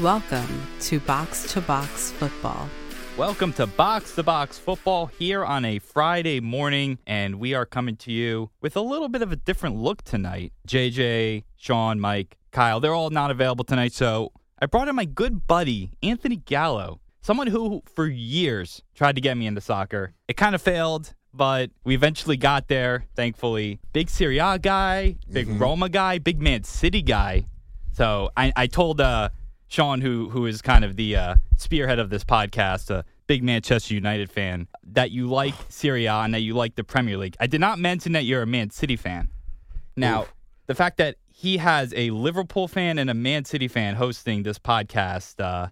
Welcome to Box to Box Football. Welcome to Box to Box Football here on a Friday morning, and we are coming to you with a little bit of a different look tonight. JJ, Sean, Mike, Kyle, they're all not available tonight, so I brought in my good buddy, Anthony Gallo, someone who for years tried to get me into soccer. It kind of failed, but we eventually got there, thankfully. Big Serie A guy, big Roma guy, big Man City guy. So I, I told uh, Sean, who who is kind of the uh, spearhead of this podcast, a big Manchester United fan, that you like Serie A and that you like the Premier League. I did not mention that you're a Man City fan. Now, the fact that he has a Liverpool fan and a Man City fan hosting this podcast, uh,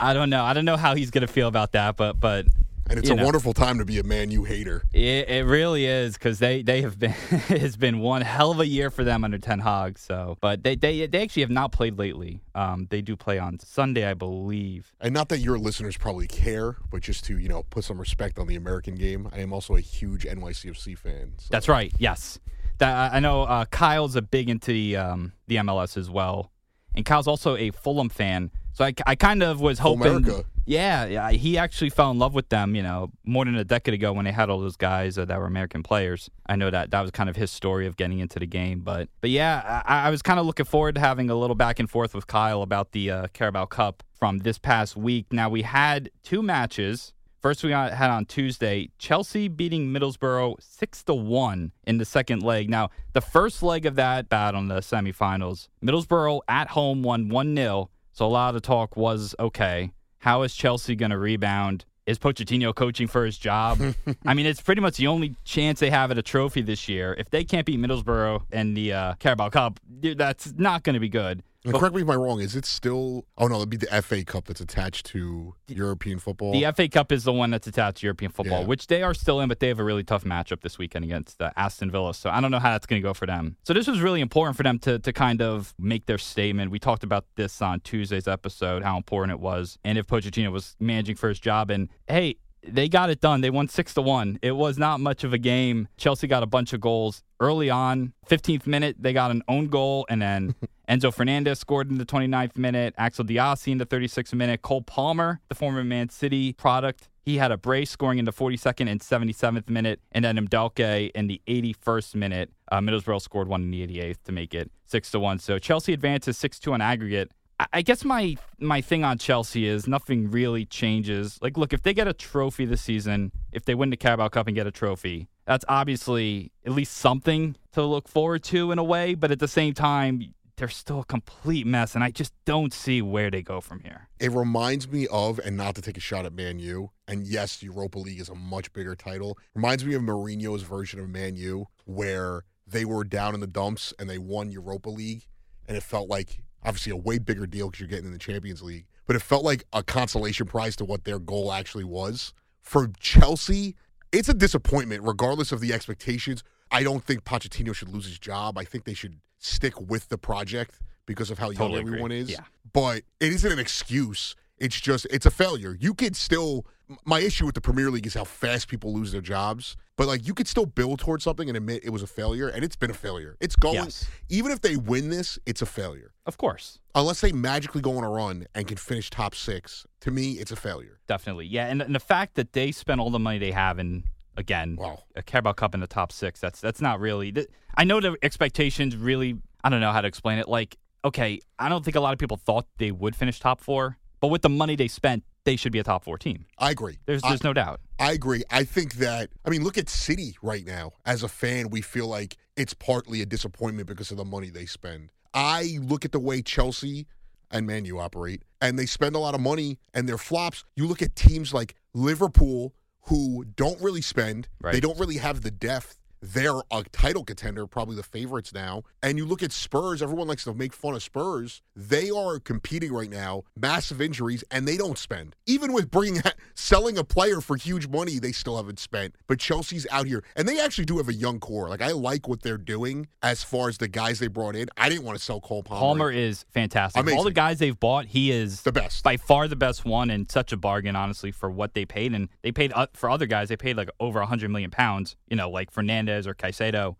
I don't know. I don't know how he's going to feel about that, but but And it's a know. wonderful time to be a Man U hater. it, it really is because they, they have been it's been one hell of a year for them under Ten Hag. So, but they they, they actually have not played lately. Um, they do play on Sunday, I believe. And not that your listeners probably care, but just to, you know, put some respect on the American game. I am also a huge NYCFC fan. So. That's right. Yes, that, I know. Uh, Kyle's a big into the um, the MLS as well, and Kyle's also a Fulham fan. So I, I kind of was hoping. America. Yeah, yeah, he actually fell in love with them. You know, more than a decade ago when they had all those guys uh, that were American players. I know that that was kind of his story of getting into the game. But but yeah, I, I was kind of looking forward to having a little back and forth with Kyle about the uh, Carabao Cup from this past week. Now we had two matches. First, we had on Tuesday Chelsea beating Middlesbrough six to one in the second leg. Now, the first leg of that battle in the semifinals, Middlesbrough at home won one 0 So a lot of the talk was okay. How is Chelsea going to rebound? Is Pochettino coaching for his job? I mean, it's pretty much the only chance they have at a trophy this year. If they can't beat Middlesbrough and the uh, Carabao Cup, dude, that's not going to be good. And correct me if I'm wrong. Is it still? Oh no, it'd be the FA Cup that's attached to European football. The FA Cup is the one that's attached to European football, Yeah. which they are still in, but they have a really tough matchup this weekend against uh, Aston Villa. So I don't know how that's going to go for them. So this was really important for them to to kind of make their statement. We talked about this on Tuesday's episode, how important it was, and if Pochettino was managing for his job. And hey, they got it done. They won six to one. It was not much of a game. Chelsea got a bunch of goals early on. 15th minute, they got an own goal, and then Enzo Fernandez scored in the 29th minute. Axel Disasi in the 36th minute. Cole Palmer, the former Man City product, he had a brace scoring in the 42nd and 77th minute, and then Madueke in the 81st minute. Uh, Middlesbrough scored one in the 88th to make it six to one. So Chelsea advances six two on aggregate. I- I guess my my thing on Chelsea is nothing really changes. Like, look, if they get a trophy this season, if they win the Carabao Cup and get a trophy, that's obviously at least something to look forward to in a way. But at the same time, they're still a complete mess, and I just don't see where they go from here. It reminds me of, and not to take a shot at Man U, and yes, Europa League is a much bigger title. Reminds me of Mourinho's version of Man U, where they were down in the dumps and they won Europa League, and it felt like obviously a way bigger deal because you're getting in the Champions League, but it felt like a consolation prize to what their goal actually was. For Chelsea, it's a disappointment, regardless of the expectations. I don't think Pochettino should lose his job. I think they should stick with the project because of how young Totally agree. everyone is Yeah. but it isn't an excuse. It's just it's a failure. You could still my issue with the Premier League is how fast people lose their jobs. But like you could still build towards something and admit it was a failure, and it's been a failure. It's going Yes. even if they win this, it's a failure. Of course. Unless they magically go on a run and can finish top six, to me, it's a failure. Definitely. Yeah. And, and the fact that they spent all the money they have in, again, Wow. a Carabao Cup in the top six, that's that's not really. th- I know the expectations really, I don't know how to explain it. Like, okay, I don't think a lot of people thought they would finish top four, but with the money they spent, they should be a top four team. I agree. There's I- there's no doubt. I agree. I think that I mean, look at City right now. As a fan, we feel like it's partly a disappointment because of the money they spend. I look at the way Chelsea and Man U operate, and they spend a lot of money and they're flops. You look at teams like Liverpool who don't really spend. Right. They don't really have the depth. They're a title contender, probably the favorites now. And you look at Spurs, everyone likes to make fun of Spurs. They are competing right now, massive injuries, and they don't spend. Even with bringing selling a player for huge money, they still haven't spent. But Chelsea's out here, and they actually do have a young core. Like I like what they're doing as far as the guys they brought in. I didn't want to sell Cole Palmer. Palmer is fantastic. Of All the guys they've bought, he is the best. by far the best one and such a bargain, honestly, for what they paid. And they paid uh, for other guys, they paid like over 100 million pounds, you know, like Fernandez or Caicedo.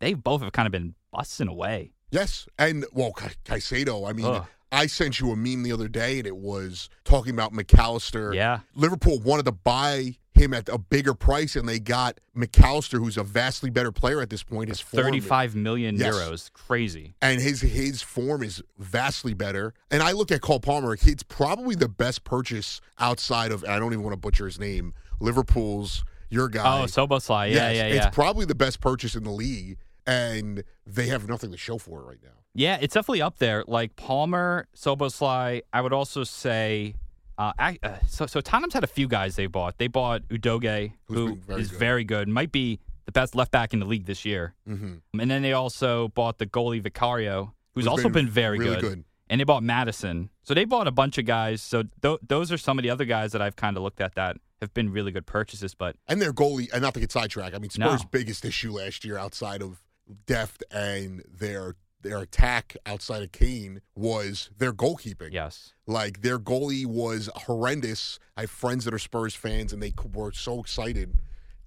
They both have kind of been busting away. Yes, and well, Ca- Caicedo. I mean, Ugh. I sent you a meme the other day, and it was talking about McAllister. Yeah. Liverpool wanted to buy him at a bigger price, and they got McAllister, who's a vastly better player at this point. His form, 35 million Yes. euros. Crazy. and his his form is vastly better. And I look at Cole Palmer; it's probably the best purchase outside of. I don't even want to butcher his name. Liverpool's your guy. Oh, Szoboszlai. Yeah, Yes, yeah, yeah. It's probably the best purchase in the league, and they have nothing to show for it right now. Yeah, it's definitely up there. Like Palmer, Szoboszlai. I would also say. Uh, I, uh, so, so Tottenham's had a few guys they bought. They bought Udogie, who very is good. very good. Might be the best left back in the league this year. Mm-hmm. And then they also bought the goalie Vicario, who's, Who's also been been, very really good. good. And they bought Maddison. So they bought a bunch of guys. So th- those are some of the other guys that I've kind of looked at that have been really good purchases. But And their goalie, and not to get sidetracked, I mean, Spurs' No. biggest issue last year outside of depth and their their attack outside of Kane was their goalkeeping. yes, Like their goalie was horrendous. I have friends that are Spurs fans, and they were so excited,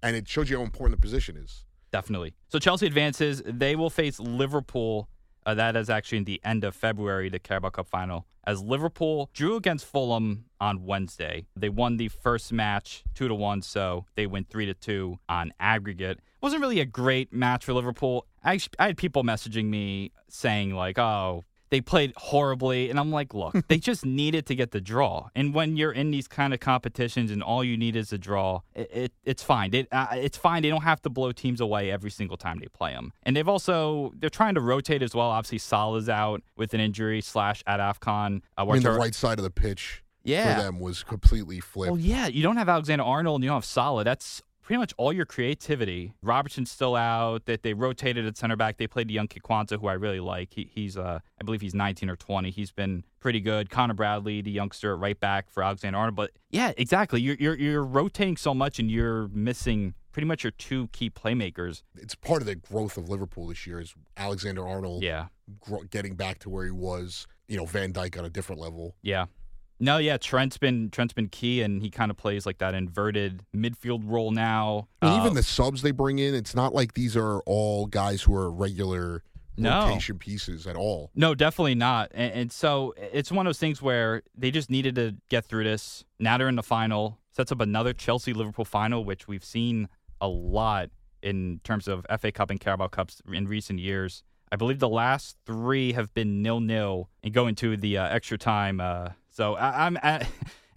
and it shows you how important the position is. definitely. So Chelsea advances. They will face Liverpool. Uh, that is actually in the end of February, the Carabao Cup final. As Liverpool drew against Fulham on Wednesday, they won the first match two to one, so they went three to two on aggregate. It wasn't really a great match for Liverpool. I, I had people messaging me saying like, "Oh, they played horribly," and I'm like, "Look, they just needed to get the draw. And when you're in these kind of competitions and all you need is a draw, it, it it's fine. It, uh, it's fine. They don't have to blow teams away every single time they play them. And they've also they're trying to rotate as well. Obviously, Salah's out with an injury slash at Afcon. Uh, I mean, the right side of the pitch yeah. for them was completely flipped. Well, yeah, you don't have Alexander Arnold and you don't have Salah. That's pretty much all your creativity. Robertson's still out. That they rotated at center back. They played the young Kikwanza, who I really like. He, he's, uh, I believe he's 19 or 20. He's been pretty good. Connor Bradley, the youngster at right back for Alexander Arnold. But yeah, exactly. You're you're, you're rotating so much, and you're missing pretty much your two key playmakers. it's part of the growth of Liverpool this year is Alexander Arnold Yeah, gro- getting back to where he was. You know, Van Dijk on a different level. yeah. No, yeah, Trent's been Trent's been key, and he kind of plays like that inverted midfield role now. And Uh, even the subs they bring in, it's not like these are all guys who are regular No. rotation pieces at all. No, definitely not. And, and so it's one of those things where they just needed to get through this. Now they're in the final. Sets up another Chelsea Liverpool final, which we've seen a lot in terms of FA Cup and Carabao Cups in recent years. I believe the last three have been nil nil and going to the uh, extra time. Uh, so I, I'm I,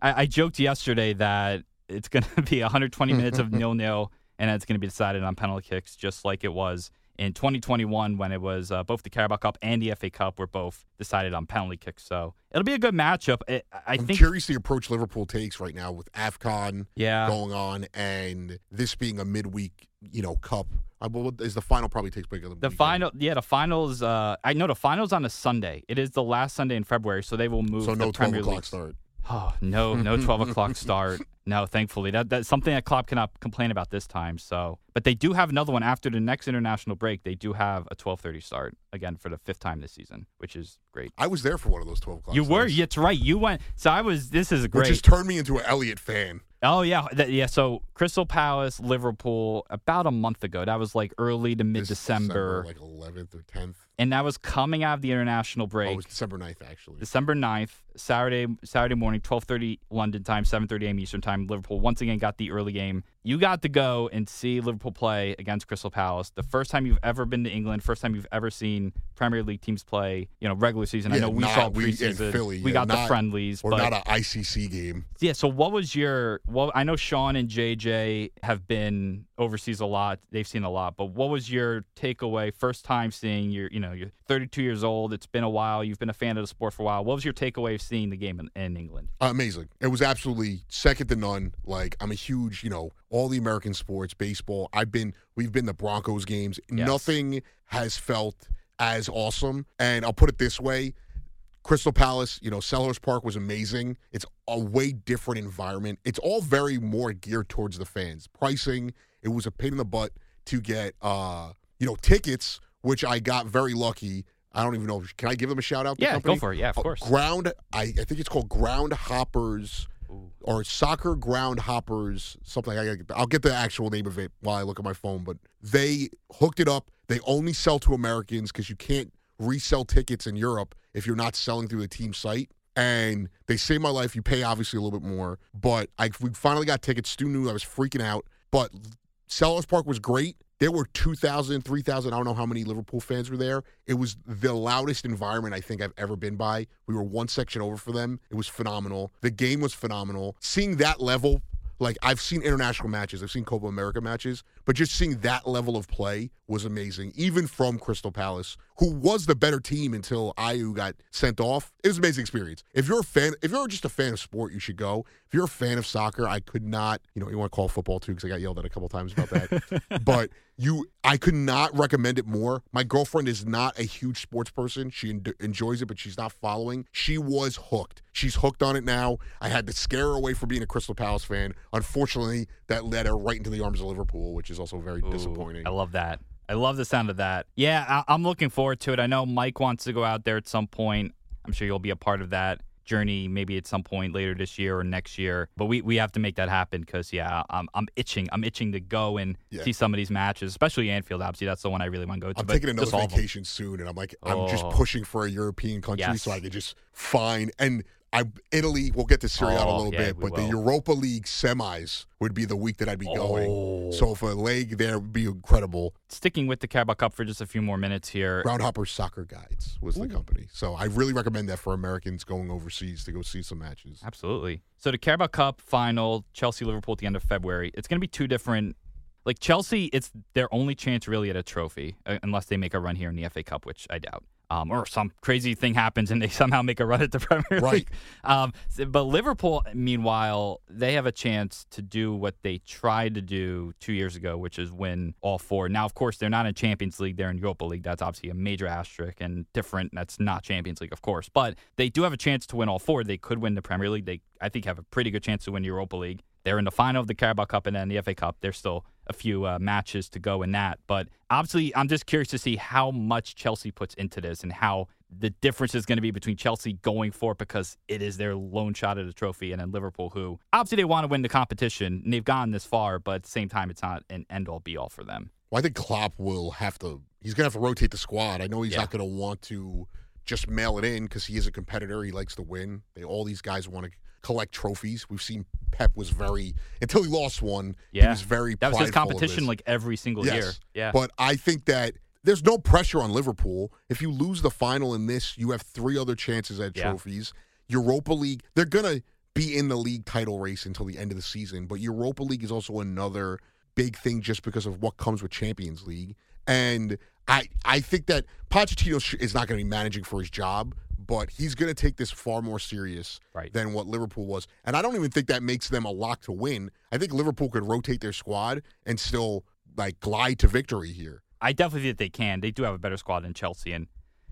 I joked yesterday that it's going to be 120 minutes of nil nil, and it's going to be decided on penalty kicks, just like it was in 2021 when it was uh, both the Carabao Cup and the FA Cup were both decided on penalty kicks. So it'll be a good matchup. I, I I'm think. curious the approach Liverpool takes right now with AFCON Yeah. going on and this being a midweek, you know, cup. I believe is the final probably takes place the The final, yeah, the finals. Uh, I know the finals on a Sunday. It is the last Sunday in February, so they will move So the no twelve Premier o'clock League. start. Oh no, no twelve o'clock start. No, thankfully that that's something that Klopp cannot complain about this time. So, but they do have another one after the next international break. They do have a twelve thirty start again for the fifth time this season, which is great. I was there for one of those twelve o'clock. You were, starts, that's right. You went. So I was. This is which great. has turned me into an Elliot fan. Oh yeah, that, yeah. So Crystal Palace, Liverpool, about a month ago. That was like early to mid December, like eleventh or tenth. and that was coming out of the international Oh, break. it was December 9th, actually. December 9th, Saturday Saturday morning, 12:30 London time, 7:30 a.m. Eastern time. Liverpool once again got the early game. You got to go and see Liverpool play against Crystal Palace. The first time you've ever been to England, first time you've ever seen Premier League teams play, you know, regular season. I Yeah, know we not- saw we- in. Philly, we yeah, got the friendlies, or but not an ICC game. yeah. So what was your? Well, I know Sean and JJ have been overseas a lot. They've seen a lot. But what was your takeaway? First time seeing your, you know, you're 32 years old. It's been a while. You've been a fan of the sport for a while. What was your takeaway of seeing the game in, in England? Amazing. It was absolutely second to none. Like I'm a huge, you know, all the American sports, baseball. I've been we've been the Broncos games. Yes. Nothing has felt as awesome. And I'll put it this way. Crystal Palace, you know, Selhurst Park was amazing. It's a way different environment. It's all very more geared towards the fans. Pricing, it was a pain in the butt to get uh, you know, tickets, which I got very lucky. I don't even know. Can I give them a shout out? the Yeah, company? go for it. Yeah, of Uh, course. Ground, I, I think it's called Ground Hoppers or Soccer Ground Hoppers, something. I, I'll get the actual name of it while I look at my phone. But they hooked it up. They only sell to Americans because you can't resell tickets in Europe if you're not selling through the team site. And they saved my life. You pay obviously a little bit more, but I we finally got tickets. Stu knew I was freaking out, but Selhurst Park was great. There were 2,000, 3,000, I don't know how many Liverpool fans were there. It was the loudest environment I think I've ever been by. We were one section over for them. It was phenomenal. The game was phenomenal. Seeing that level, like I've seen international matches, I've seen Copa America matches, but just seeing that level of play was amazing, even from Crystal Palace, who was the better team until Ayew got sent off. It was an amazing experience. If you're a fan, if you're just a fan of sport, you should go. If you're a fan of soccer, I could not, you know, you want to call football too because I got yelled at a couple times about that. but you, I could not recommend it more. My girlfriend is not a huge sports person. She en- enjoys it, but she's not following. She was hooked. She's hooked on it now. I had to scare her away from being a Crystal Palace fan. Unfortunately, that led her right into the arms of Liverpool, which is also very Ooh, disappointing. I love that. I love the sound of that. Yeah, I- I'm looking forward to it. I know Mike wants to go out there at some point. I'm sure you'll be a part of that journey maybe at some point later this year or next year. But we, we have to make that happen because yeah, I'm I'm itching. I'm itching to go and Yeah. see some of these matches, especially Anfield. Obviously, that's the one I really want to go to. I'm taking another just all of them. vacation soon, and I'm like, I'm just Oh. pushing for a European country Yes. so I can just find and. I Italy. We'll get to Serie A out a Oh, little yeah, bit, but the. Europa League semis would be the week that I'd be going. Oh. So if a leg there would be incredible. Sticking with the Carabao Cup for just a few more minutes here. Groundhopper Soccer Guides was the company. So I really recommend that for Americans going overseas to go see some matches. Absolutely. So the Carabao Cup final, Chelsea Liverpool at the end of February. It's going to be two different. Like Chelsea, it's their only chance really at a trophy, uh, unless they make a run here in the FA Cup, which I doubt. Um, or some crazy thing happens and they somehow make a run at the Premier Right. League. Um, but Liverpool, meanwhile, they have a chance to do what they tried to do two years ago, which is win all four. Now, of course, they're not in Champions League; they're in Europa League. That's obviously a major asterisk and different. That's not Champions League, of course, but they do have a chance to win all four. They could win the Premier League. They, I think, have a pretty good chance to win Europa League. They're in the final of the Carabao Cup and then the FA Cup. There's still a few uh, matches to go in that. But obviously, I'm just curious to see how much Chelsea puts into this and how the difference is going to be between Chelsea going for it because it is their lone shot at a trophy and then Liverpool, who obviously they want to win the competition and they've gone this far, but at the same time, it's not an end all be all for them. Well, I think Klopp will have to. He's going to have to rotate the squad. I know he's Yeah. not going to want to just mail it in because he is a competitor. He likes to win. They all these guys want to collect trophies. We've seen Pep was very until he lost one. Yeah, He was very That was his competition like every single Yes. year. Yeah. But I think that there's no pressure on Liverpool. If you lose the final in this, you have three other chances at Yeah. trophies. Europa League, they're going to be in the league title race until the end of the season, but Europa League is also another big thing just because of what comes with Champions League. And I I think that Pochettino is not going to be managing for his job, but he's going to take this far more serious Right. than what Liverpool was. And I don't even think that makes them a lock to win. I think Liverpool could rotate their squad and still like glide to victory here. I definitely think they can. They do have a better squad than Chelsea, and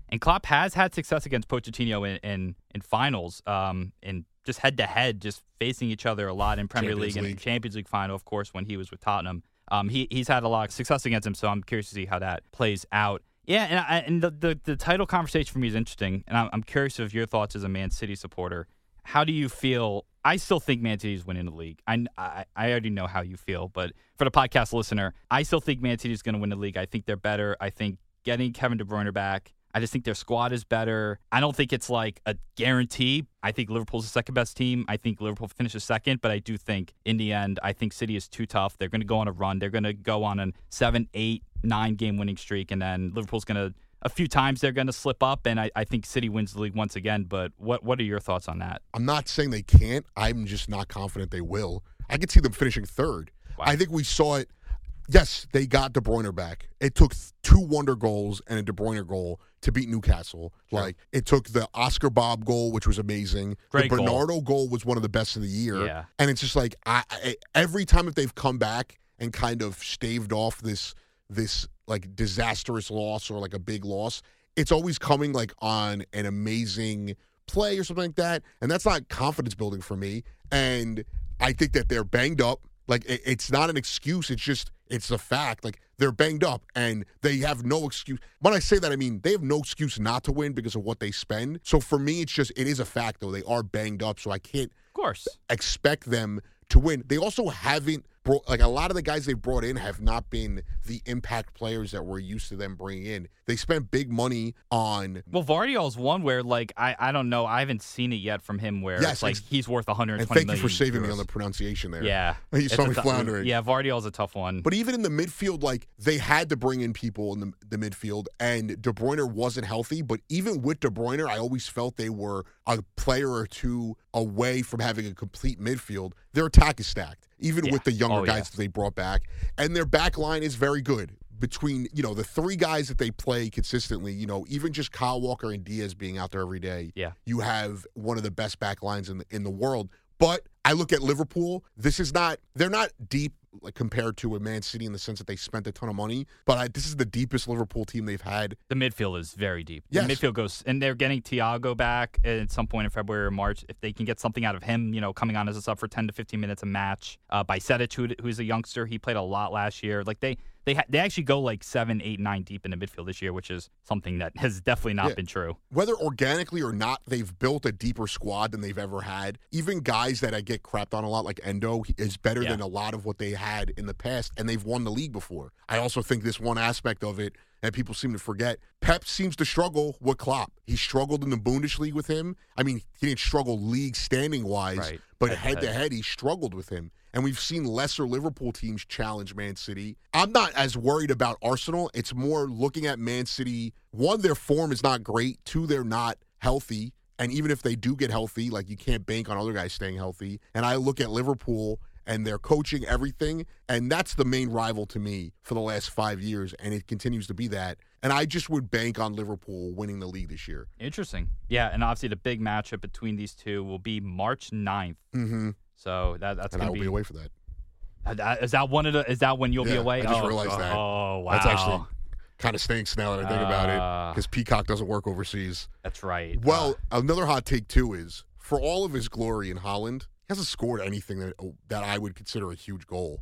and Klopp has had success against Pochettino in in, in finals, um, in just head to head, just facing each other a lot in Premier Champions League and League. Champions League final, of course, when he was with Tottenham. Um, he he's had a lot of success against him, so I'm curious to see how that plays out. Yeah, and, I, and the, the the title conversation for me is interesting, and I'm, I'm curious of your thoughts as a Man City supporter. How do you feel? I still think Man City is winning the league. I, I, I already know how you feel, but for the podcast listener, I still think Man City is going to win the league. I think they're better. I think getting Kevin De Bruyne back, I just think their squad is better. I don't think it's like a guarantee. I think Liverpool's the second best team. I think Liverpool finishes second, but I do think in the end, I think City is too tough. They're going to go on a run. They're going to go on a seven, eight, nine game winning streak, and then Liverpool's going to a few times they're going to slip up, and I, I think City wins the league once again. But what what are your thoughts on that? I'm not saying they can't. I'm just not confident they will. I could see them finishing third. Wow. I think we saw it. Yes, they got De Bruyne back. It took two wonder goals and a De Bruyne goal to beat Newcastle. Sure. Like it took the Oscar Bobb goal, which was amazing. Great the goal. Bernardo goal. was one of the best of the year. Yeah. And it's just like I, I every time that they've come back and kind of staved off this this like disastrous loss or like a big loss, it's always coming like on an amazing play or something like that. And that's not confidence building for me. And I think that they're banged up. Like it, it's not an excuse. It's just it's a fact. Like they're banged up and they have no excuse. When I say that, I mean they have no excuse not to win because of what they spend. So for me, it's just it is a fact though. They are banged up, so I can't Of course. expect them to win. They also haven't brought like a lot of the guys they brought in have not been the impact players that we're used to them bringing in. They spent big money on Well, Vardiol's one where like I, I don't know I haven't seen it yet from him where Yes, it's like ex- he's worth 120 and thank you for saving me on the pronunciation there. yeah You saw me tou- floundering. yeah Vardiol's a tough one But even in the midfield, like they had to bring in people in the, the midfield, and De Bruyne wasn't healthy. But even with De Bruyne, I always felt they were a player or two away from having a complete midfield. Their attack is stacked, even Yeah. with the younger Oh, guys yeah. that they brought back, and their back line is very good. Between you know the three guys that they play consistently, you know even just Kyle Walker and Dias being out there every day, Yeah. you have one of the best back lines in the, in the world. But I look at Liverpool. This is not they're not deep like, compared to a Man City in the sense that they spent a ton of money. But I, this is the deepest Liverpool team they've had. The midfield is very deep. Yes. The midfield goes, and they're getting Thiago back at some point in February or March. If they can get something out of him, you know, coming on as a sub for 10 to 15 minutes a match. Uh, Bajcetic, who, who's a youngster, he played a lot last year. Like they, they, ha- they actually go like seven, eight, nine deep in the midfield this year, which is something that has definitely not Yeah. been true. Whether organically or not, they've built a deeper squad than they've ever had. Even guys that I get crapped on a lot, like Endo, is better Yeah. than a lot of what they had in the past, and they've won the league before. I also think this one aspect of it that people seem to forget. Pep seems to struggle with Klopp. He struggled in the Bundesliga with him. I mean, he didn't struggle league standing wise, Right. but Head to head to head. head, he struggled with him. And we've seen lesser Liverpool teams challenge Man City. I'm not as worried about Arsenal. It's more looking at Man City. One, their form is not great. Two, they're not healthy. And even if they do get healthy, like you can't bank on other guys staying healthy. And I look at Liverpool and their coaching, everything, and that's the main rival to me for the last five years, and it continues to be that. And I just would bank on Liverpool winning the league this year. Interesting. Yeah. And obviously the big matchup between these two will be March 9th. Mm-hmm. So that, that's And I going will to be away for that. Uh, that- Is that one of the? Is that when you'll be away? I just oh, realized oh, that. Oh wow, That's actually kind of stinks now that I think about it because Peacock doesn't work overseas. that's right. Well, Uh, another hot take too is for all of his glory in Haaland, he hasn't scored anything that that I would consider a huge goal.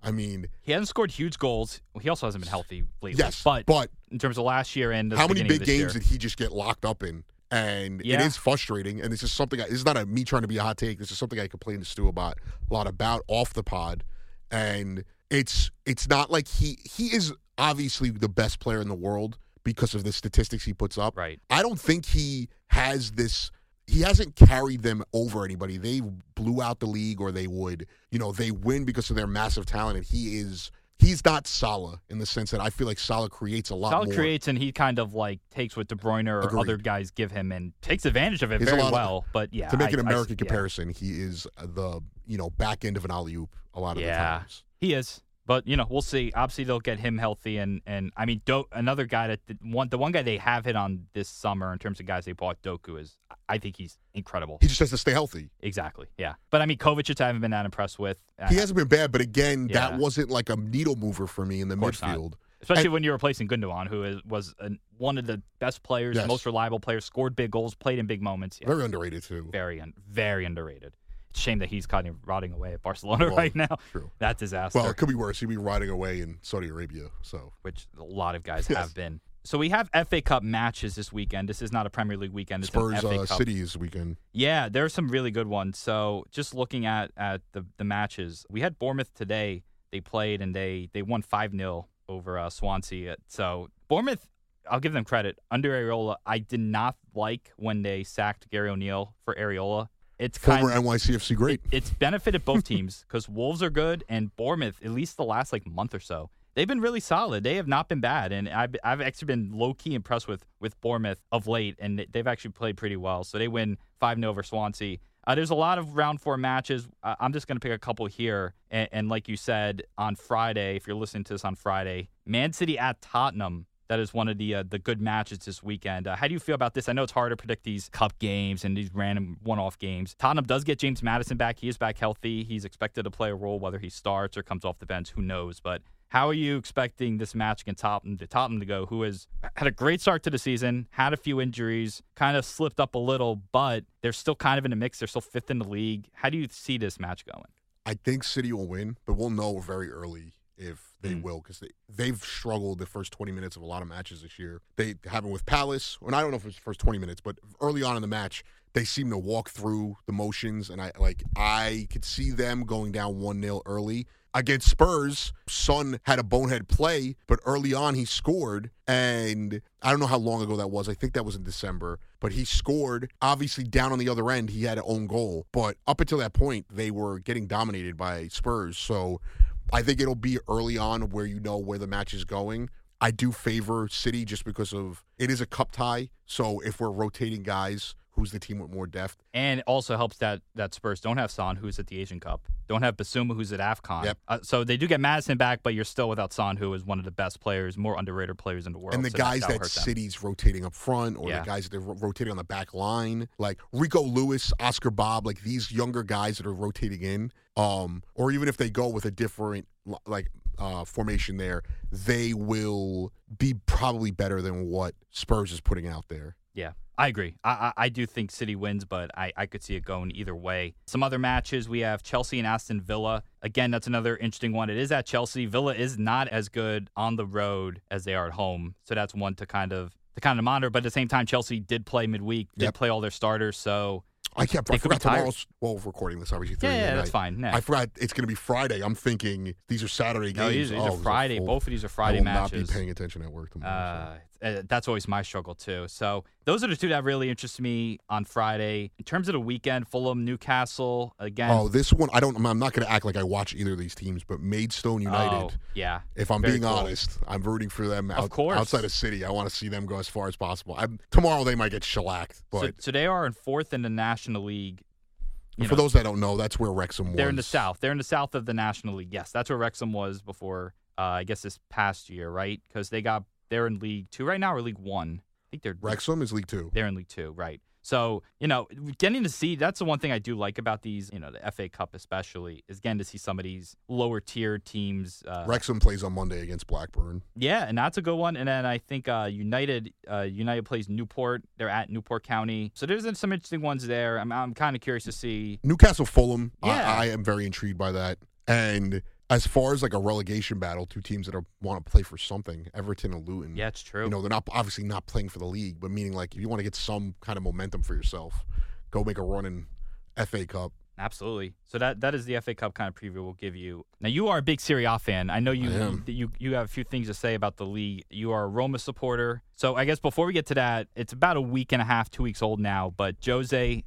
I mean, he hasn't scored huge goals. He also hasn't been healthy lately. yes, but, but in terms of last year and the how many big of this games year, did he just get locked up in? And it Yeah. is frustrating. And this is something. I, this is not a me trying to be a hot take. This is something I complained to Stu about a lot about off the pod. And it's it's not like he he is obviously the best player in the world because of the statistics he puts up. right? I don't think he has this. He hasn't carried them over anybody. They blew out the league, or they would, you know, they win because of their massive talent. And he is, he's not Salah in the sense that I feel like Salah creates a lot Salah more. creates and he kind of like takes what De Bruyne or Agreed. other guys give him and takes advantage of it There's very lot of- well. but yeah, to make I- an I- American yeah. comparison, he is the you know back end of an alley oop a lot of the Yeah. times. He is. But you know, we'll see. Obviously, they'll get him healthy, and and I mean, Do- another guy that did- one the one guy they have hit on this summer in terms of guys they bought, Doku is. I think he's incredible. He just has to stay healthy. exactly. Yeah. But I mean, Kovacic, I haven't been that impressed with. He hasn't been bad, but again, Yeah. that wasn't like a needle mover for me in the course not. midfield. especially and- when you're replacing Gundogan, who is, was an, one of the best players, Yes. most reliable players, scored big goals, played in big moments. Yeah, Very underrated too. very, un- very underrated. Shame that he's kind of rotting away at Barcelona Well, right now. True. That disaster. Well, it could be worse. He'd be rotting away in Saudi Arabia. So which a lot of guys Yes. have been. So we have FA Cup matches this weekend. This is not a Premier League weekend. It's Spurs an FA uh, Cup. City this weekend. Yeah, there are some really good ones. So just looking at at the the matches, we had Bournemouth today. They played and they they won five 0 over uh, Swansea. So Bournemouth, I'll give them credit. Under Iraola, I did not like when they sacked Gary O'Neill for Iraola. It's kind Former NYCFC great. it's benefited both teams because Wolves are good and Bournemouth, at least the last like month or so, they've been really solid. They have not been bad, and I've, I've actually been low key impressed with with Bournemouth of late, and they- they've actually played pretty well. So they win five 0 over Swansea. Uh, there's a lot of round four matches. Uh, I'm just going to pick a couple here, and, and like you said on Friday, if you're listening to this on Friday, Man City at Tottenham. That is one of the uh, the good matches this weekend. Uh, how do you feel about this? I know it's hard to predict these cup games and these random one-off games. Tottenham does get James Maddison back. He is back healthy. He's expected to play a role, whether he starts or comes off the bench. Who knows? But how are you expecting this match against Tottenham to Tottenham to go? Who has had a great start to the season, had a few injuries, kind of slipped up a little, but they're still kind of in the mix. They're still fifth in the league. How do you see this match going? I think City will win, but we'll know very early if they Mm. will because they, they've struggled the first 20 minutes of a lot of matches this year. They haven't with Palace, and I don't know if it's the first 20 minutes, but early on in the match, they seem to walk through the motions, and I like I could see them going down 1 0 early. against Spurs, Son had a bonehead play, but early on he scored. And I don't know how long ago that was. I think that was in December. But he scored. Obviously, down on the other end, he had an own goal. But up until that point, they were getting dominated by Spurs. So I think it'll be early on where you know where the match is going. I do favor City just because of it is a cup tie. So if we're rotating guys, who's the team with more depth? And also helps that that Spurs don't have Son, who's at the Asian Cup. Don't have Bissouma, who's at AFCON. Yep. Uh, so they do get Maddison back, but you're still without Son, who is one of the best players, more underrated players in the world. and the So guys that'll that. City's rotating up front, or Yeah. the guys that they're ro- rotating on the back line, like Rico Lewis, Oscar Bobb, like these younger guys that are rotating in, um, or even if they go with a different like uh, formation there, they will be probably better than what Spurs is putting out there. Yeah, I agree. I, I I do think City wins, but I, I could see it going either way. Some other matches we have Chelsea and Aston Villa. Again, that's another interesting one. It is at Chelsea. Villa is not as good on the road as they are at home, so that's one to kind of to kind of monitor. But at the same time, Chelsea did play midweek, did Yep. play all their starters, so I can't. They I forgot tomorrow's. Well, we're recording this obviously. yeah, Thursday yeah, that's night. fine. Yeah. I forgot it's going to be Friday. I'm thinking these are Saturday games. no, these, oh, these Oh, are Friday. Both of these are I Friday will matches. not be paying attention at work tomorrow. so. Uh, Uh, that's always my struggle too. So those are the two that really interest me on Friday. In terms of the weekend, Fulham, Newcastle again. Oh, this one I don't. I'm not going to act like I watch either of these teams, but Maidstone United. Oh, yeah. If I'm Very being cool. honest, I'm rooting for them. Of course. outside of City, I want to see them go as far as possible. I'm, tomorrow they might get shellacked, but so they are in fourth in the National League. You for know, those that don't know, that's where Wrexham was. they're in the south. They're in the south of the National League. Yes, that's where Wrexham was before. Uh, I guess this past year, right? Because they got they're in League Two right now, or League One. I think they're Wrexham is League Two. They're in League Two, right? So you know, getting to see that's the one thing I do like about these. You know, the FA Cup especially is getting to see some of these lower tier teams. Uh, Wrexham plays on Monday against Blackburn. yeah, and that's a good one. And then I think uh, United uh, United plays Newport. They're at Newport County. So there's some interesting ones there. I'm I'm kind of curious to see. Newcastle Fulham. Yeah. I, I am very intrigued by that. And as far as like a relegation battle, two teams that are, want to play for something, Everton and Luton. Yeah, it's true. You know, they're not obviously not playing for the league, but meaning like if you want to get some kind of momentum for yourself, go make a run in FA Cup. Absolutely. So that that is the FA Cup kind of preview we'll give you. Now you are a big Serie A fan. I know you I you you have a few things to say about the league. You are a Roma supporter. So I guess before we get to that, it's about a week and a half, two weeks old now. But Jose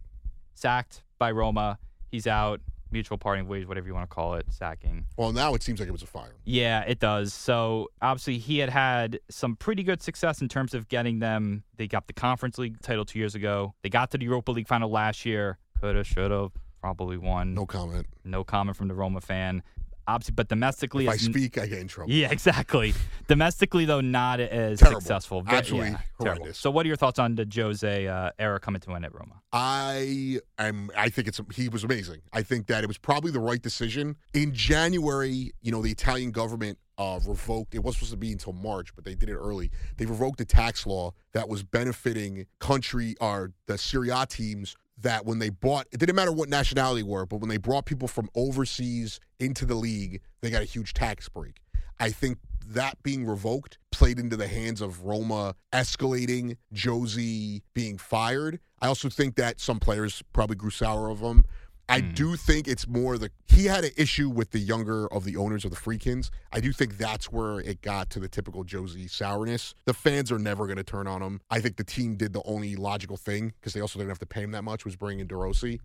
sacked by Roma. He's out. Mutual parting ways, whatever you want to call it, sacking. Well, now it seems like it was a fire. Yeah, it does. So obviously, he had had some pretty good success in terms of getting them. They got the Conference League title two years ago. They got to the Europa League final last year. Coulda, shoulda, probably won. No comment. No comment from the Roma fan. Obviously, but domestically, If I speak, I get in trouble. yeah, exactly. domestically, though, not as Terrible. successful. Ve- Absolutely yeah, horrendous. terrible. So, what are your thoughts on the Jose uh, era coming to an end at Roma? I am. I think it's. He was amazing. I think that it was probably the right decision. In January, you know, the Italian government uh, revoked. It was supposed to be until March, but they did it early. They revoked a tax law that was benefiting country or the Serie A teams. That when they bought, it didn't matter what nationality were, but when they brought people from overseas into the league, they got a huge tax break. I think that being revoked played into the hands of Roma escalating, Josie being fired. I also think that some players probably grew sour of him. I Hmm. do think it's more the he had an issue with the younger of the owners of the Friedkins. I do think that's where it got to the typical Josie sourness. The fans are never going to turn on him. I think the team did the only logical thing because they also didn't have to pay him that much was bringing in DeRossi.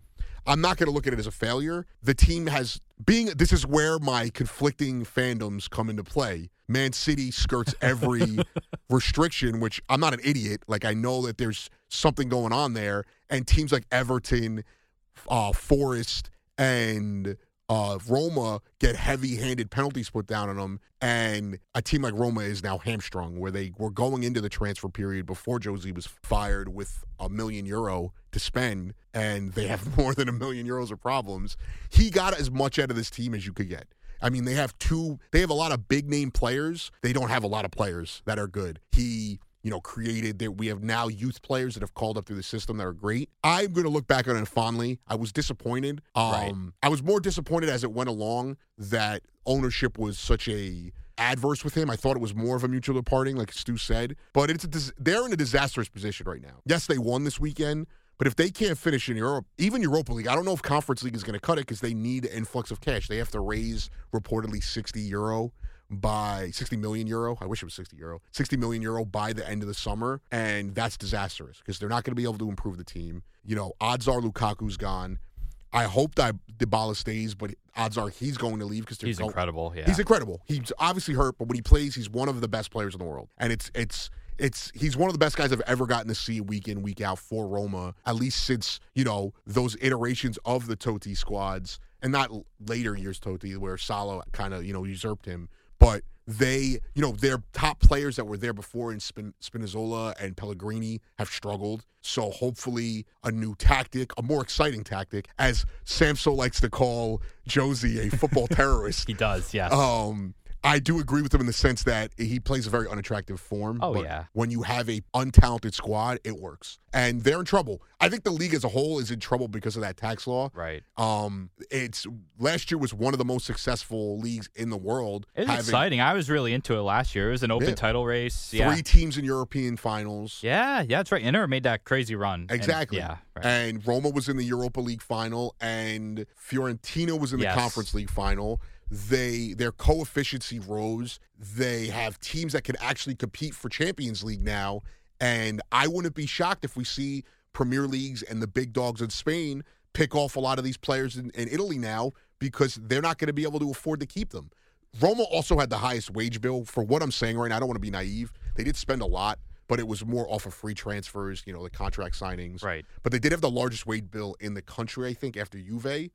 I'm not going to look at it as a failure. The team has being this is where my conflicting fandoms come into play. Man City skirts every restriction, which I'm not an idiot. Like I know that there's something going on there, and teams like Everton, uh, Forest, and uh, Roma get heavy-handed penalties put down on them, and a team like Roma is now hamstrung, where they were going into the transfer period before Josie was fired with a million euro to spend, and they have more than a million euros of problems. He got as much out of this team as you could get. I mean, they have two. They have a lot of big name players. They don't have a lot of players that are good. He, you know, created that. We have now youth players that have called up through the system that are great. I'm going to look back on it fondly. I was disappointed. Um, Right. I was more disappointed as it went along that ownership was such a adverse with him. I thought it was more of a mutual departing, like Stu said. But it's a dis- they're in a disastrous position right now. Yes, they won this weekend, But if they can't finish in Europe, even Europa League, I don't know if Conference League is going to cut it because they need an influx of cash. They have to raise reportedly 60 euro by 60 million euro. I wish it was 60 euro. 60 million euro by the end of the summer. And that's disastrous because they're not going to be able to improve the team. You know, odds are Lukaku's gone. I hope that Dybala stays, but odds are he's going to leave because He's go- incredible. Yeah. He's incredible. He's obviously hurt, but when he plays, he's one of the best players in the world. And it's it's it's he's one of the best guys I've ever gotten to see week in week out for Roma. At least since you know those iterations of the Totti squads, and not later years Totti where Salah kind of you know usurped him, but. They, you know, their top players that were there before in Spin- Spinazzola and Pellegrini have struggled. So hopefully, a new tactic, a more exciting tactic, as Samso likes to call Josie a football terrorist. he does. Yes. Um, I do agree with him in the sense that he plays a very unattractive form. Oh, but yeah. When you have a untalented squad, it works, and they're in trouble. I think the league as a whole is in trouble because of that tax law. right. Um, it's last year was one of the most successful leagues in the world. It's having exciting. I was really into it last year. It was an open Yeah. title race. Three teams in European finals. Yeah, yeah, that's right. Inter made that crazy run. And- Exactly. yeah, right. And Roma was in the Europa League final, and Fiorentina was in the Yes. Conference League final. They their coefficiency rose. They have teams that can actually compete for Champions League now, and I wouldn't be shocked if we see Premier Leagues and the big dogs in Spain pick off a lot of these players in, in Italy now because they're not going to be able to afford to keep them. Roma also had the highest wage bill. For what I'm saying right now, I don't want to be naive. They did spend a lot, but it was more off of free transfers, you know, the contract signings. right. But they did have the largest wage bill in the country, I think, after Juve.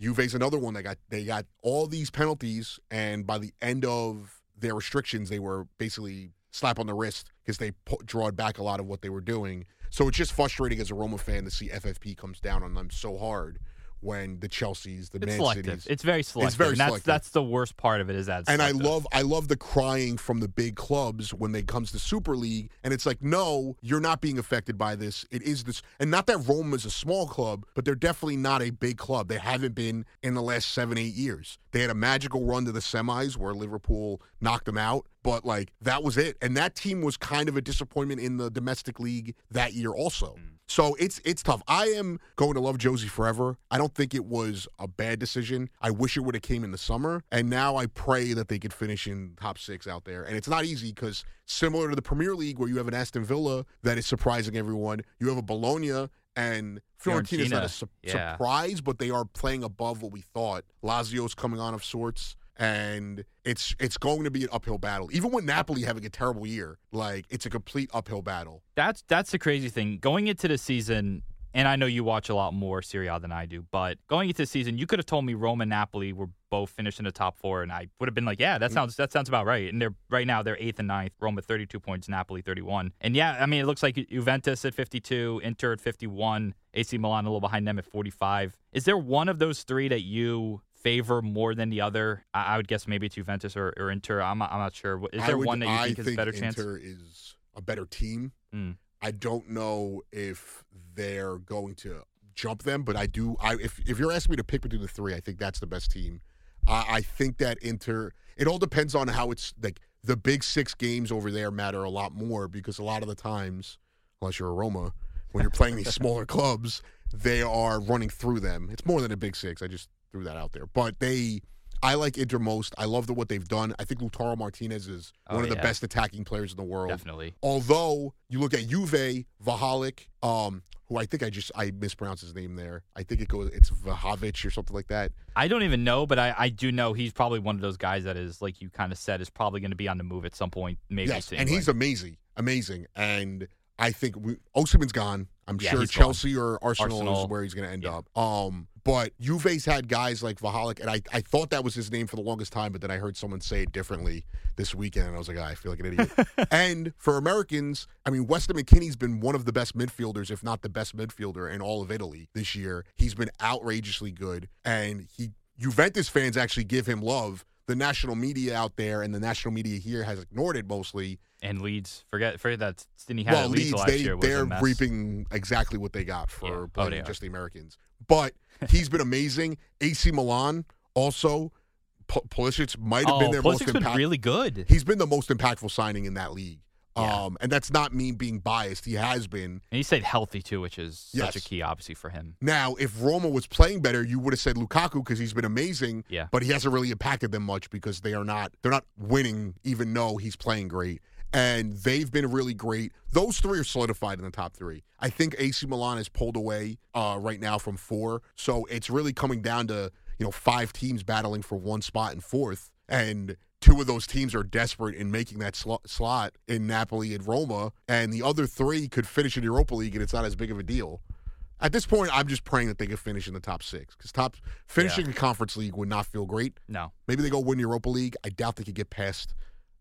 Juve's another one that got they got all these penalties, and by the end of their restrictions, they were basically slap on the wrist because they pu- drawed back a lot of what they were doing. So it's just frustrating as a Roma fan to see FFP comes down on them so hard when the Chelseas, the It's Man selective. Cities, It's very selective. It's very and that's selective. that's the worst part of it is that. and I love I love the crying from the big clubs when they comes to Super League, and it's like, no, you're not being affected by this. It is this, and not that Rome is a small club, but they're definitely not a big club. They haven't been in the last seven eight years. They had a magical run to the semis where Liverpool knocked them out, but like that was it. And that team was kind of a disappointment in the domestic league that year also. Mm. So it's it's tough. I am going to love Josie forever. I don't think it was a bad decision. I wish it would have came in the summer, and now I pray that they could finish in top six out there. And it's not easy because similar to the Premier League, where you have an Aston Villa that is surprising everyone, you have a Bologna and Fiorentina is not a su- yeah. surprise, but they are playing above what we thought. Lazio's coming on of sorts. And it's it's going to be an uphill battle. Even with Napoli having a terrible year, like it's a complete uphill battle. That's that's the crazy thing. Going into the season, and I know you watch a lot more Serie A than I do, but going into the season, you could have told me Roma and Napoli were both finished in the top four, and I would have been like, yeah, that Mm. sounds that sounds about right. And they're right now they're eighth and ninth. Roma thirty two points, Napoli thirty one. And yeah, I mean it looks like Juventus at fifty two, Inter at fifty one, AC Milan a little behind them at forty five. Is there one of those three that you favor more than the other? I, I would guess maybe it's Juventus or, or Inter. I'm not, I'm not sure. Is there would- one that you I think is a better chance? Inter is a better team. Mm. I don't know if they're going to jump them, but I do. I if if you're asking me to pick between the three, I think that's the best team. I, I think that Inter. It all depends on how it's like the big six games over there matter a lot more because a lot of the times, unless you're a Roma, when you're playing these smaller clubs, they are running through them. It's more than a big six. I just threw that out there, but they. I like Inter most. I love the, what they've done. I think Lautaro Martinez is Oh, one of the best attacking players in the world. Definitely. Although you look at Juve, Vahalik, um, who I think I just I mispronounced his name there. I think it goes it's Vahovic or something like that. I don't even know, but I, I do know he's probably one of those guys that is, like you kind of said, is probably going to be on the move at some point, maybe. yes, and he's amazing, amazing. And I think we, Osimhen's gone. I'm Yeah, sure Chelsea or Arsenal, Arsenal. is where he's going to end Yeah. up. Um, but Juve's had guys like Vahalik, and I, I thought that was his name for the longest time, but then I heard someone say it differently this weekend, and I was like, ah, I feel like an idiot. and for Americans, I mean, Weston McKennie's been one of the best midfielders, if not the best midfielder in all of Italy this year. He's been outrageously good, and he Juventus fans actually give him love. The national media out there and the national media here has ignored it mostly. and Leeds. Forget, forget that Stinny had well, Leeds, Leeds, they. They're reaping exactly what they got for Yeah. Oh, playing are. just the Americans. But he's been amazing. AC Milan also. P- Pulisic might have Oh, been their most been impactful. really good. He's been the most impactful signing in that league. Yeah. Um, and that's not me being biased. He has been. And he stayed healthy too, which is such a key, obviously, for him. Now, if Roma was playing better, you would have said Lukaku because he's been amazing. Yeah. But he hasn't really impacted them much because they are not they're not winning, even though he's playing great. And they've been really great. Those three are solidified in the top three. I think AC Milan is pulled away uh, right now from four, so it's really coming down to you know five teams battling for one spot in fourth, and two of those teams are desperate in making that sl- slot in Napoli and Roma, and the other three could finish in Europa League, and it's not as big of a deal. At this point, I'm just praying that they can finish in the top six because top finishing the conference league would not feel great. No. Maybe they go win Europa League. I doubt they could get past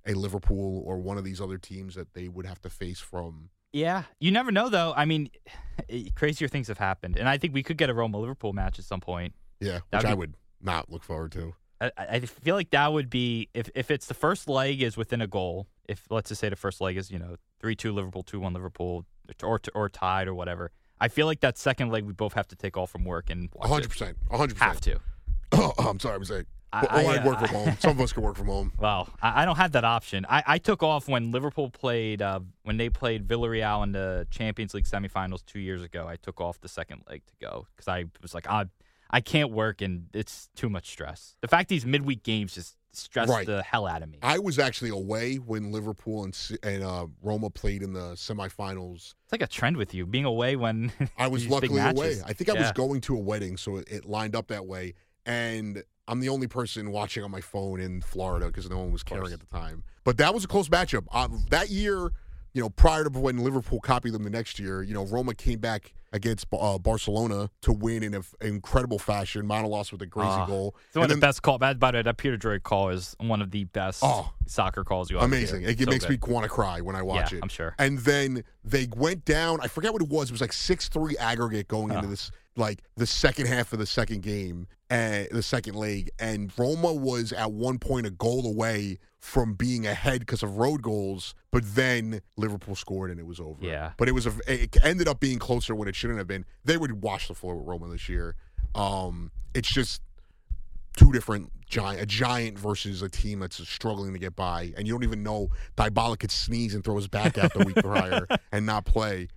a Liverpool or one of these other teams that they would have to face from. Yeah, you never know though. I mean, crazier things have happened, and I think we could get a Roma Liverpool match at some point. Yeah, which That'd I be- would not look forward to. I, I feel like that would be if if it's the first leg is within a goal. If let's just say the first leg is you know three two Liverpool two one Liverpool or or tied or whatever. I feel like that second leg we both have to take off from work and hundred percent, hundred percent Have to. Oh, I'm sorry, I'm saying. I- Well, I, I'd work uh, from home. Some of us can work from home. Well, I, I don't have that option. I, I took off when Liverpool played uh, when they played Villarreal in the Champions League semifinals two years ago. I took off the second leg to go because I was like, I I can't work and it's too much stress. The fact these midweek games just stress Right. the hell out of me. I was actually away when Liverpool and and uh, Roma played in the semifinals. It's like a trend with you being away when I was luckily away. I think I was going to a wedding, so it, it lined up that way. And I'm the only person watching on my phone in Florida because no one was caring at the time. But that was a close matchup. Um, that year, you know, prior to when Liverpool copied them the next year, you know, Roma came back against uh, Barcelona to win in an incredible fashion. Manolas with a crazy Ah, goal. It's one And of the best call. By by the way, that Peter Drury call is one of the best Oh. soccer calls you ever Amazing. It, So makes good. me want to cry when I watch Yeah, it. I'm sure. And then they went down. I forget what it was. It was like six three aggregate going into Oh. this like the second half of the second game and the second leg. And Roma was at one point a goal away from being ahead because of road goals. But then Liverpool scored and it was over. Yeah. But it was a, it ended up being closer when it shouldn't have been. They would wash the floor with Roma this year. Um, it's just two different giant a giant versus a team that's struggling to get by and you don't even know Dybala could sneeze and throw his back out the week prior and not play.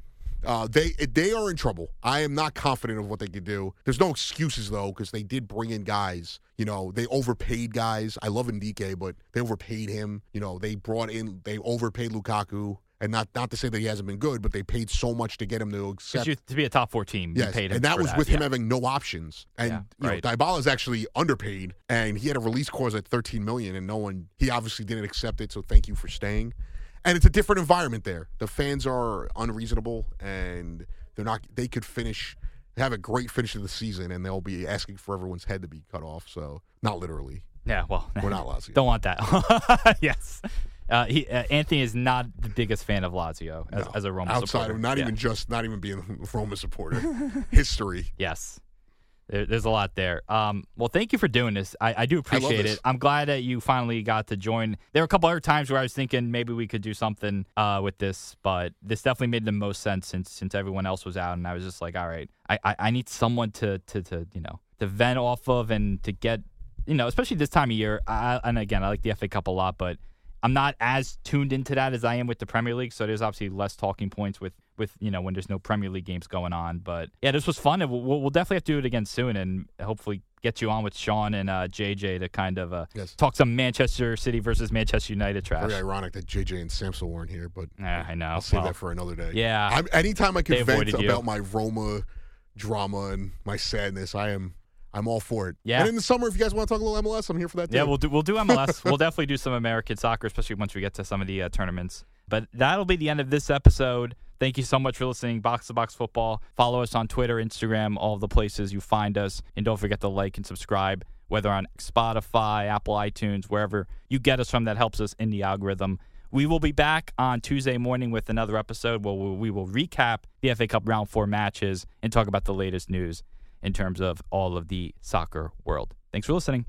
Uh, they they are in trouble. I am not confident of what they could do. There's no excuses though because they did bring in guys. You know they overpaid guys. I love Ndicka, but they overpaid him. You know they brought in they overpaid Lukaku, and not not to say that he hasn't been good, but they paid so much to get him to accept you- to be a top four team, you Yes, paid him and that was with him yeah. having no options. And Yeah, you right. know, Dybala's actually underpaid, and he had a release clause at 13 million, and no one. He obviously didn't accept it. So thank you for staying. And it's a different environment there. The fans are unreasonable, and they're not. They could finish, have a great finish of the season, and they'll be asking for everyone's head to be cut off. So not literally. Yeah, well, We're not Lazio. Don't want that. yes. Uh, he, uh, Anthony is not the biggest fan of Lazio as, No. as a Roma outside supporter. of not Yeah. even just not even being a Roma supporter. History. Yes. There, there's a lot there. Um, well, thank you for doing this. I, I do appreciate this. it. I'm glad that you finally got to join. There were a couple other times where I was thinking maybe we could do something uh, with this, but this definitely made the most sense since since everyone else was out, and I was just like, all right, I, I, I need someone to, to to you know to vent off of and to get you know especially this time of year. I, and again, I like the FA Cup a lot, but I'm not as tuned into that as I am with the Premier League. So there's obviously less talking points with with you know when there's no Premier League games going on. But yeah, this was fun, and we'll, we'll definitely have to do it again soon, and hopefully get you on with Sean and uh, JJ to kind of uh, Yes. talk some Manchester City versus Manchester United trash. Very ironic that JJ and Samson weren't here, but Yeah, I know. I'll save Well, that for another day. yeah. I'm, anytime I can vent you. about my Roma drama and my sadness, I am I'm all for it. Yeah. And in the summer, if you guys want to talk a little MLS, I'm here for that. Too. Yeah, we'll do we'll do MLS. we'll definitely do some American soccer, especially once we get to some of the uh, tournaments. But that'll be the end of this episode. Thank you so much for listening. Box to Box Football. Follow us on Twitter, Instagram, all the places you find us, and don't forget to like and subscribe, whether on Spotify, Apple iTunes, wherever you get us from. That helps us in the algorithm. We will be back on Tuesday morning with another episode where we will recap the FA Cup Round Four matches and talk about the latest news in terms of all of the soccer world. Thanks for listening.